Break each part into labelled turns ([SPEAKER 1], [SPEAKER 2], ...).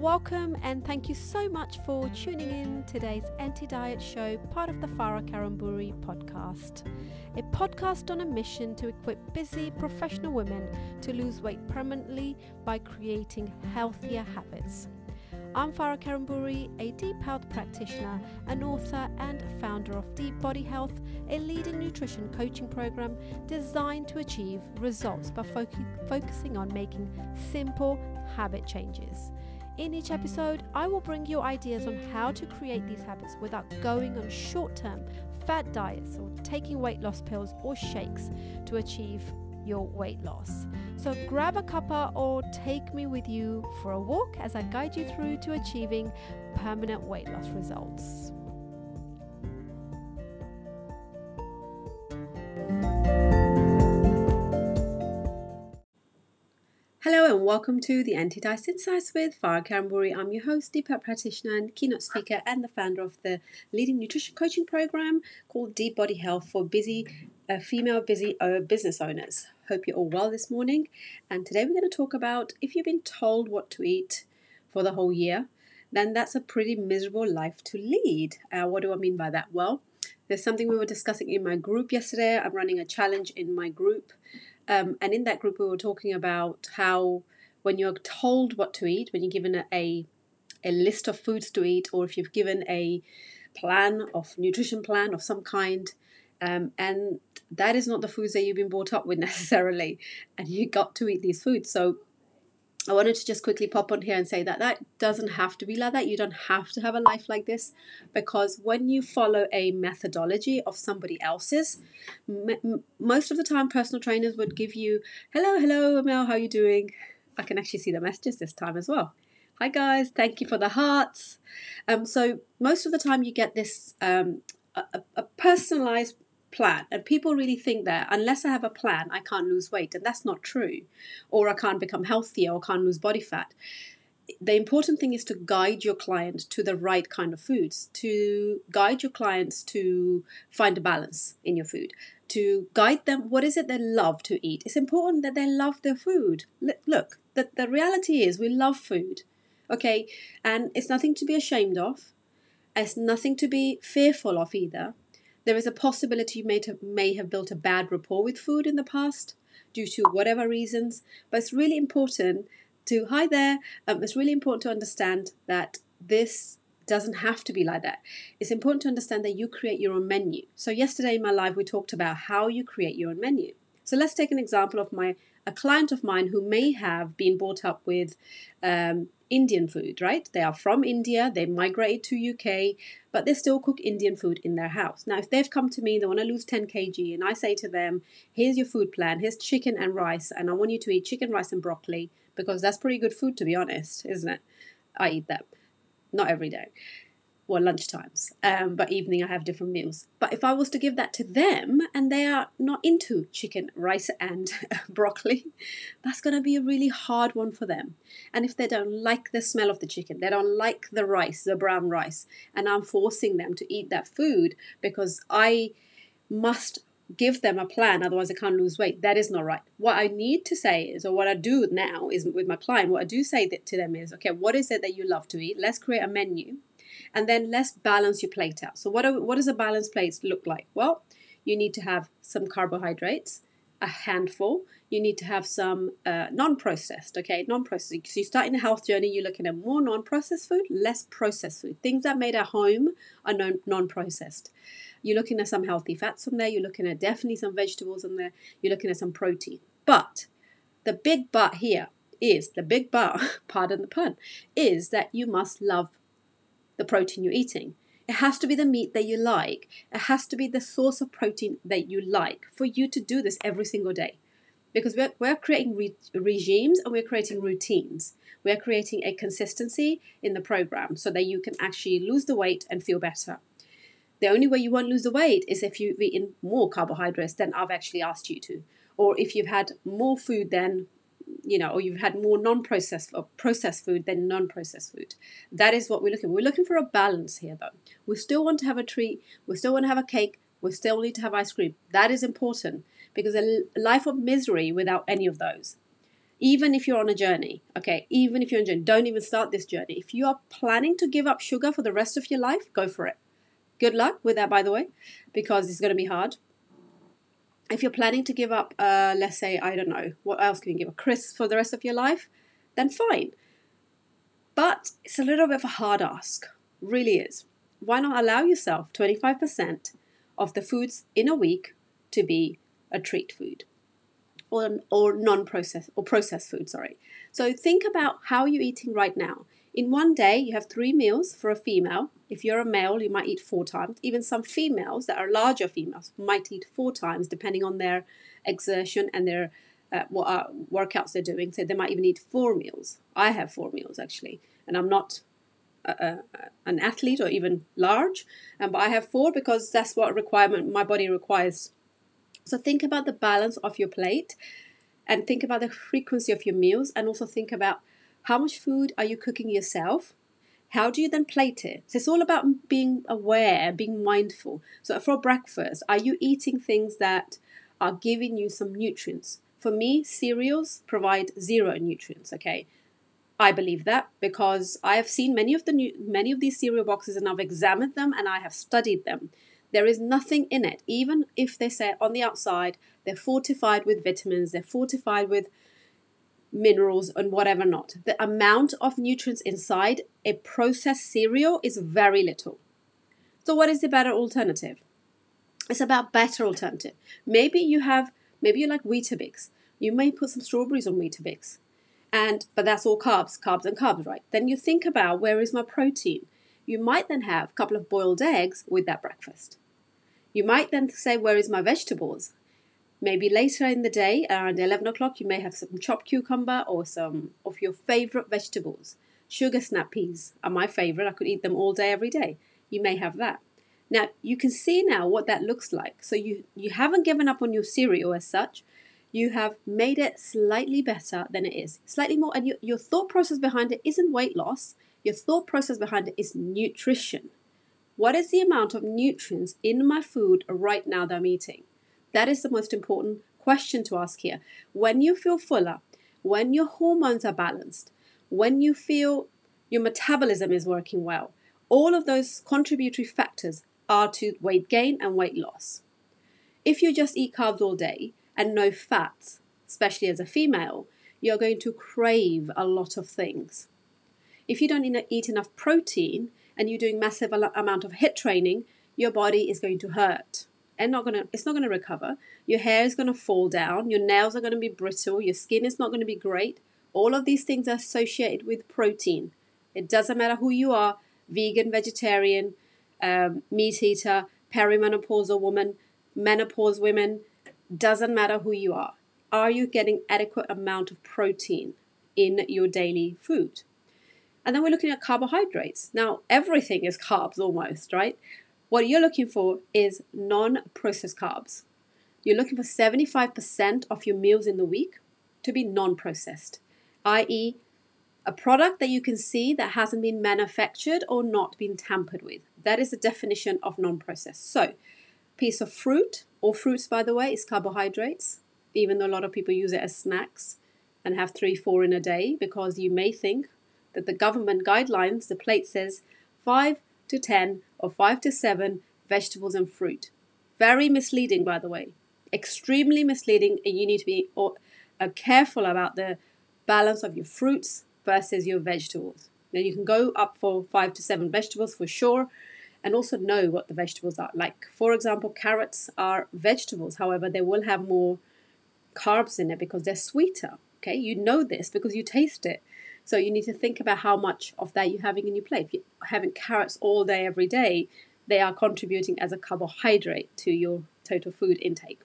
[SPEAKER 1] Welcome and thank you so much for tuning in today's anti diet show, part of the Farah Kariamburi podcast. A podcast on a mission to equip busy professional women to lose weight permanently by creating healthier habits. I'm Farah Kariamburi, a deep health practitioner, an author, and founder of Deep Body Health, a leading nutrition coaching program designed to achieve results by fo- focusing on making simple habit changes. In each episode, I will bring you ideas on how to create these habits without going on short term fat diets or taking weight loss pills or shakes to achieve your weight loss. So grab a cuppa or take me with you for a walk as I guide you through to achieving permanent weight loss results. Hello and welcome to the Anti-Diet Insights with Farah Kariamburi. I'm your host, Deep Health Practitioner and keynote speaker and the founder of the leading nutrition coaching program called Deep Body Health for busy uh, female busy uh, business owners. Hope you're all well this morning. And today we're going to talk about if you've been told what to eat for the whole year, then that's a pretty miserable life to lead. Uh, what do I mean by that? Well, there's something we were discussing in my group yesterday. I'm running a challenge in my group um, and in that group, we were talking about how when you're told what to eat, when you're given a, a, a list of foods to eat, or if you've given a plan of nutrition plan of some kind, um, and that is not the foods that you've been brought up with necessarily, and you got to eat these foods. So I wanted to just quickly pop on here and say that that doesn't have to be like that. You don't have to have a life like this because when you follow a methodology of somebody else's, m- most of the time personal trainers would give you, "Hello, hello, Mel, how are you doing?" I can actually see the messages this time as well. Hi guys, thank you for the hearts. Um, so most of the time you get this um, a, a personalized plan. And people really think that unless I have a plan, I can't lose weight. And that's not true. Or I can't become healthier or can't lose body fat. The important thing is to guide your client to the right kind of foods, to guide your clients to find a balance in your food, to guide them what is it they love to eat. It's important that they love their food. Look, the, the reality is we love food, okay? And it's nothing to be ashamed of, it's nothing to be fearful of either there is a possibility you may have, may have built a bad rapport with food in the past due to whatever reasons, but it's really important to, hi there, um, it's really important to understand that this doesn't have to be like that. It's important to understand that you create your own menu. So yesterday in my live we talked about how you create your own menu. So let's take an example of my a client of mine who may have been brought up with um, Indian food, right? They are from India, they migrated to UK, but they still cook Indian food in their house. Now, if they've come to me, they want to lose 10 kg, and I say to them, here's your food plan, here's chicken and rice, and I want you to eat chicken, rice, and broccoli because that's pretty good food, to be honest, isn't it? I eat that. Not every day well lunch times um, but evening i have different meals. But if i was to give that to them and they are not into chicken rice and broccoli that's going to be a really hard one for them. And if they don't like the smell of the chicken they don't like the rice the brown rice and i'm forcing them to eat that food because i must give them a plan otherwise i can't lose weight. That is not right. What i need to say is or what i do now is with my client what i do say to them is okay what is it that you love to eat? Let's create a menu and then let's balance your plate out. So what, are, what does a balanced plate look like? Well, you need to have some carbohydrates, a handful. You need to have some uh, non-processed, okay, non-processed. So you start in a health journey, you're looking at more non-processed food, less processed food. Things that made at home are non-processed. You're looking at some healthy fats on there. You're looking at definitely some vegetables on there. You're looking at some protein. But the big but here is the big but, pardon the pun, is that you must love the protein you're eating. It has to be the meat that you like. It has to be the source of protein that you like for you to do this every single day. Because we're, we're creating re- regimes and we're creating routines. We're creating a consistency in the program so that you can actually lose the weight and feel better. The only way you won't lose the weight is if you've eaten more carbohydrates than I've actually asked you to, or if you've had more food than you know, or you've had more non-processed or processed food than non-processed food. That is what we're looking for. We're looking for a balance here, though. We still want to have a treat. We still want to have a cake. We still need to have ice cream. That is important because a life of misery without any of those even if you're on a journey, okay, even if you're on a journey, don't even start this journey. If you are planning to give up sugar for the rest of your life, go for it. Good luck with that, by the way, because it's going to be hard. If you're planning to give up, uh, let's say, I don't know, what else can you give? A crisp for the rest of your life? Then fine. But it's a little bit of a hard ask, really is. Why not allow yourself 25% of the foods in a week to be a treat food? or, or non-processed or processed food sorry so think about how you're eating right now in one day you have three meals for a female. If you're a male you might eat four times. Even some females that are larger females might eat four times depending on their exertion and their uh, what uh, workouts they're doing. So they might even eat four meals. I have four meals actually. And i'm not a, a, an athlete or even large um, but i have four because that's what requirement my body requires. So think about the balance of your plate and think about the frequency of your meals and also think about how much food are you cooking yourself? How do you then plate it? So it's all about being aware, being mindful. So for breakfast, are you eating things that are giving you some nutrients? For me, cereals provide zero nutrients, okay? I believe that because I have seen many of the new, many of these cereal boxes and I've examined them and I have studied them. There is nothing in it, even if they say on the outside they're fortified with vitamins, they're fortified with minerals and whatever not. The amount of nutrients inside a processed cereal is very little. So what is the better alternative? It's about better alternative. Maybe you have maybe you like Weetabix. You may put some strawberries on Weetabix. And but that's all carbs, carbs and carbs, right? Then you think about where is my protein? You might then have a couple of boiled eggs with that breakfast. You might then say, Where is my vegetables? Maybe later in the day, around 11 o'clock, you may have some chopped cucumber or some of your favorite vegetables. Sugar snap peas are my favorite. I could eat them all day, every day. You may have that. Now, you can see now what that looks like. So you, you haven't given up on your cereal as such. You have made it slightly better than it is. Slightly more, and your, your thought process behind it isn't weight loss. Your thought process behind it is nutrition. What is the amount of nutrients in my food right now that I'm eating? That is the most important question to ask here. When you feel fuller, when your hormones are balanced, when you feel your metabolism is working well, all of those contributory factors are to weight gain and weight loss. If you just eat carbs all day and no fats, especially as a female, you're going to crave a lot of things. If you don't eat enough protein, and you're doing massive amount of HIIT training, your body is going to hurt and not gonna it's not gonna recover. Your hair is gonna fall down, your nails are gonna be brittle, your skin is not gonna be great. All of these things are associated with protein. It doesn't matter who you are, vegan, vegetarian, um, meat eater, perimenopausal woman, menopause women, doesn't matter who you are. Are you getting adequate amount of protein in your daily food? And then we're looking at carbohydrates. Now, everything is carbs almost, right? What you're looking for is non processed carbs. You're looking for 75% of your meals in the week to be non processed, i.e., a product that you can see that hasn't been manufactured or not been tampered with. That is the definition of non processed. So, piece of fruit, or fruits by the way, is carbohydrates, even though a lot of people use it as snacks and have three, four in a day because you may think that the government guidelines, the plate says 5 to 10 or 5 to 7 vegetables and fruit. Very misleading, by the way. Extremely misleading, and you need to be uh, careful about the balance of your fruits versus your vegetables. Now, you can go up for 5 to 7 vegetables for sure, and also know what the vegetables are. Like, for example, carrots are vegetables, however, they will have more carbs in it because they're sweeter. Okay, you know this because you taste it. So you need to think about how much of that you're having in your plate. If you're having carrots all day, every day, they are contributing as a carbohydrate to your total food intake.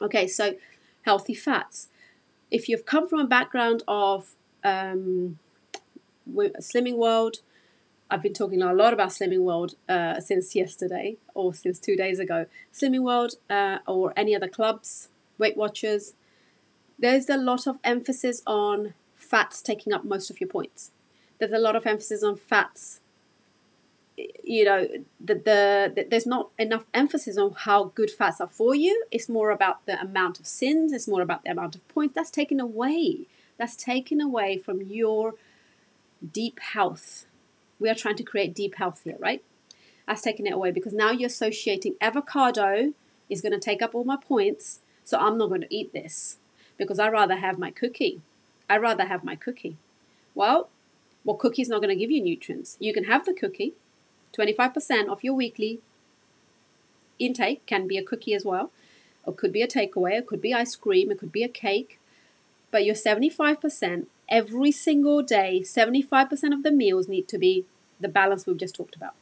[SPEAKER 1] Okay, so healthy fats. If you've come from a background of um, Slimming World, I've been talking a lot about Slimming World uh, since yesterday or since two days ago. Slimming World uh, or any other clubs, Weight Watchers, there's a lot of emphasis on fats taking up most of your points. There's a lot of emphasis on fats. You know, the, the, the, there's not enough emphasis on how good fats are for you. It's more about the amount of sins. It's more about the amount of points. That's taken away That's taken away from your deep health. We are trying to create deep health here, right? That's taking it away because now you're associating avocado is going to take up all my points, so I'm not going to eat this because I'd rather have my cookie. I'd rather have my cookie. Well, well, cookie's not going to give you nutrients. You can have the cookie, 25% of your weekly intake can be a cookie as well. It could be a takeaway, it could be ice cream, it could be a cake. But your 75% every single day, 75% of the meals need to be the balance we've just talked about.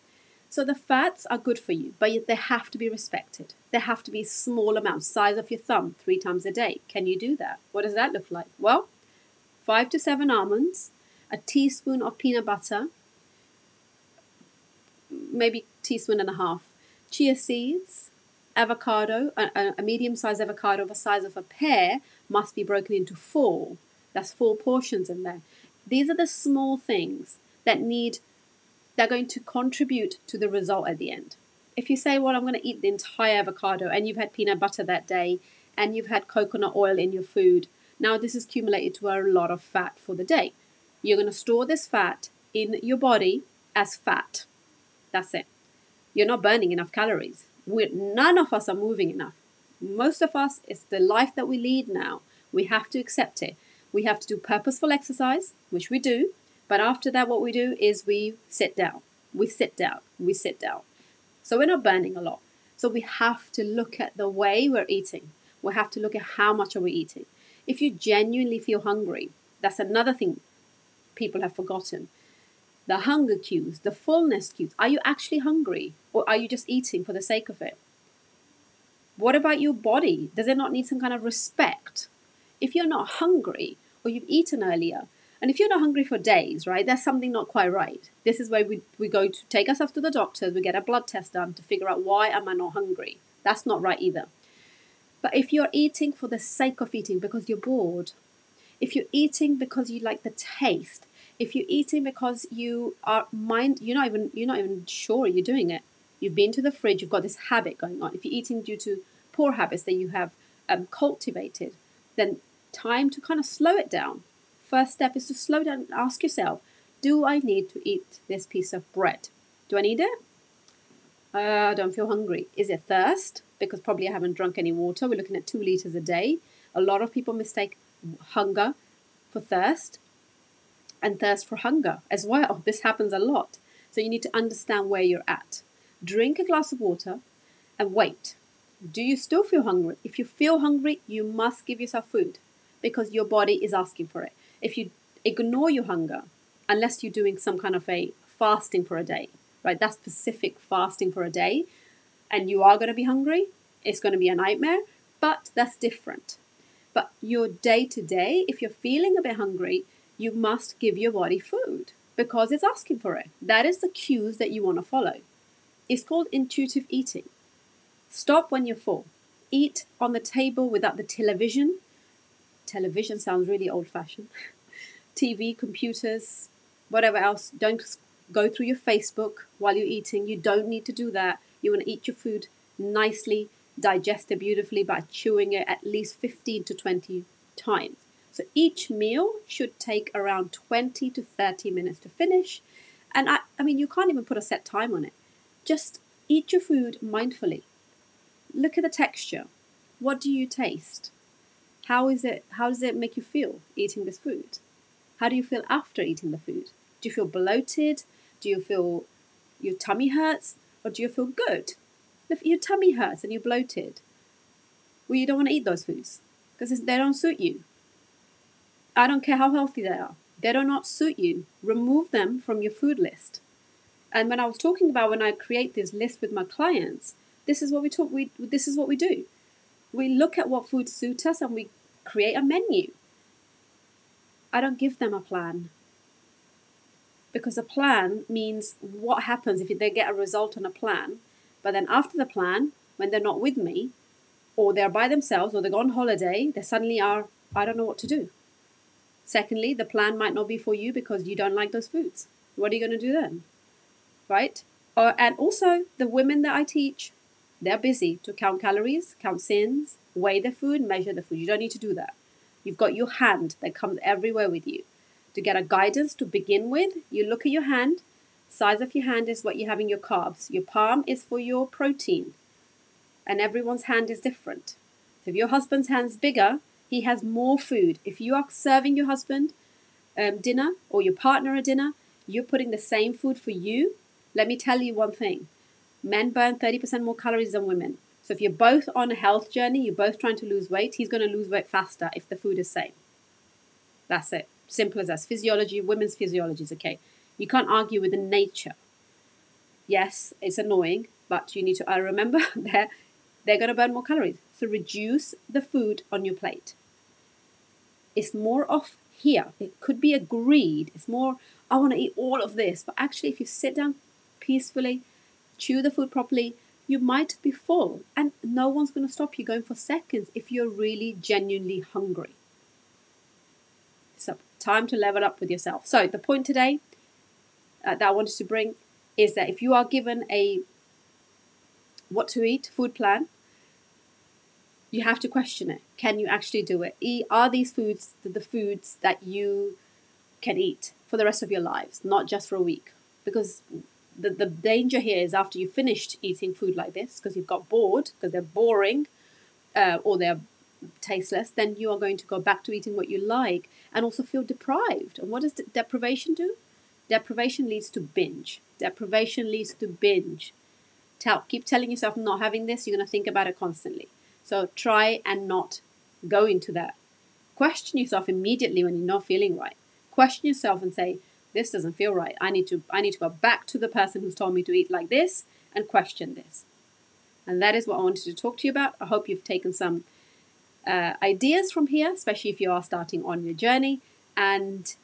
[SPEAKER 1] So the fats are good for you, but they have to be respected. They have to be small amounts, size of your thumb, three times a day. Can you do that? What does that look like? Well, five to seven almonds, a teaspoon of peanut butter, maybe teaspoon and a half, chia seeds, avocado, a, a medium-sized avocado the size of a pear must be broken into four. That's four portions in there. These are the small things that need they're going to contribute to the result at the end. If you say, Well, I'm going to eat the entire avocado, and you've had peanut butter that day, and you've had coconut oil in your food, now this is accumulated to a lot of fat for the day. You're going to store this fat in your body as fat. That's it. You're not burning enough calories. We're, none of us are moving enough. Most of us, it's the life that we lead now. We have to accept it. We have to do purposeful exercise, which we do, but after that, what we do is we sit down. We sit down. We sit down. So we're not burning a lot. So we have to look at the way we're eating. We have to look at how much are we eating. If you genuinely feel hungry, that's another thing people have forgotten. The hunger cues, the fullness cues. Are you actually hungry or are you just eating for the sake of it? What about your body? Does it not need some kind of respect? If you're not hungry or you've eaten earlier, and if you're not hungry for days, right, there's something not quite right. This is where we, we go to take ourselves to the doctor, we get a blood test done to figure out why am I not hungry. That's not right either. But if you're eating for the sake of eating because you're bored, if you're eating because you like the taste, if you're eating because you are mind you're not even you're not even sure you're doing it. You've been to the fridge, you've got this habit going on. If you're eating due to poor habits that you have um, cultivated, then time to kind of slow it down first step is to slow down and ask yourself do I need to eat this piece of bread? Do I need it? Uh, I don't feel hungry. Is it thirst? Because probably I haven't drunk any water. We're looking at two liters a day. A lot of people mistake hunger for thirst and thirst for hunger as well. This happens a lot. So you need to understand where you're at. Drink a glass of water and wait. Do you still feel hungry? If you feel hungry, you must give yourself food because your body is asking for it if you ignore your hunger, unless you're doing some kind of a fasting for a day, right? That's specific fasting for a day, and you are going to be hungry, it's going to be a nightmare, but that's different. But your day to day, if you're feeling a bit hungry, you must give your body food because it's asking for it. That is the cues that you want to follow. It's called intuitive eating. Stop when you're full. Eat on the table without the television, television sounds really old fashioned. TV, computers, whatever else. Don't go through your Facebook while you're eating. You don't need to do that. You want to eat your food nicely, digest it beautifully by chewing it at least 15 to 20 times. So each meal should take around 20 to 30 minutes to finish. And I, I mean, you can't even put a set time on it. Just eat your food mindfully. Look at the texture. What do you taste? How is it? How does it make you feel eating this food? How do you feel after eating the food? Do you feel bloated? Do you feel your tummy hurts, or do you feel good? If your tummy hurts and you're bloated, well, you don't want to eat those foods because they don't suit you. I don't care how healthy they are; they do not suit you. Remove them from your food list. And when I was talking about when I create this list with my clients, this is what we talk. We this is what we do. We look at what foods suit us and we create a menu. I don't give them a plan. Because a plan means what happens if they get a result on a plan, but then after the plan, when they're not with me, or they're by themselves, or they go on holiday, they suddenly are, I don't know what to do. Secondly, the plan might not be for you because you don't like those foods. What are you going to do then? Right? Or, and also, the women that I teach, they're busy to count calories, count sins, weigh the food, measure the food. You don't need to do that. You've got your hand that comes everywhere with you. To get a guidance to begin with, you look at your hand. Size of your hand is what you have in your carbs. Your palm is for your protein. And everyone's hand is different. So if your husband's hand's bigger, he has more food. If you are serving your husband um, dinner or your partner a dinner, you're putting the same food for you. Let me tell you one thing men burn 30% more calories than women. So if you're both on a health journey, you're both trying to lose weight, he's going to lose weight faster if the food is same. That's it. Simple as that. Physiology, women's physiology is okay. You can't argue with the nature. Yes, it's annoying, but you need to uh, remember that they're going to burn more calories. So reduce the food on your plate. It's more off here. It could be a greed. It's more, I want to eat all of this. But actually, if you sit down peacefully, chew the food properly, you might be full. And no one's going to stop you going for seconds if you're really genuinely hungry. Time to level up with yourself. So, the point today uh, that I wanted to bring is that if you are given a what to eat food plan, you have to question it. Can you actually do it? Are these foods the foods that you can eat for the rest of your lives, not just for a week? Because the, the danger here is after you've finished eating food like this, because you've got bored, because they're boring uh, or they're tasteless, then you are going to go back to eating what you like and also feel deprived. And what does deprivation do? Deprivation leads to binge. Deprivation leads to binge. Tell, keep telling yourself, I'm not having this, you're going to think about it constantly. So try and not go into that. Question yourself immediately when you're not feeling right. Question yourself and say, this doesn't feel right. I need to I need to go back to the person who's told me to eat like this and question this. And that is what I wanted to talk to you about. I hope you've taken some uh, ideas from here, especially if you are starting on your journey, and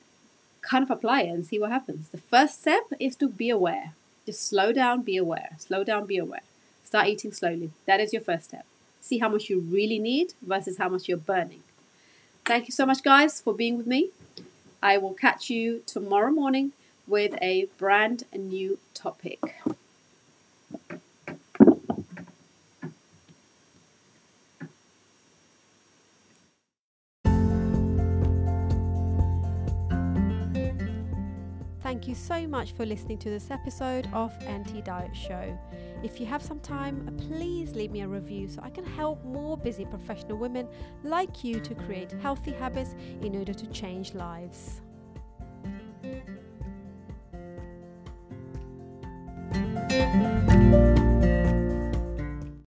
[SPEAKER 1] kind of apply it and see what happens. The first step is to be aware. Just slow down, be aware. Slow down, be aware. Start eating slowly. That is your first step. See how much you really need versus how much you're burning. Thank you so much, guys, for being with me. I will catch you tomorrow morning with a brand new topic. Thank you so much for listening to this episode of Anti Diet Show. If you have some time, please leave me a review so I can help more busy professional women like you to create healthy habits in order to change lives.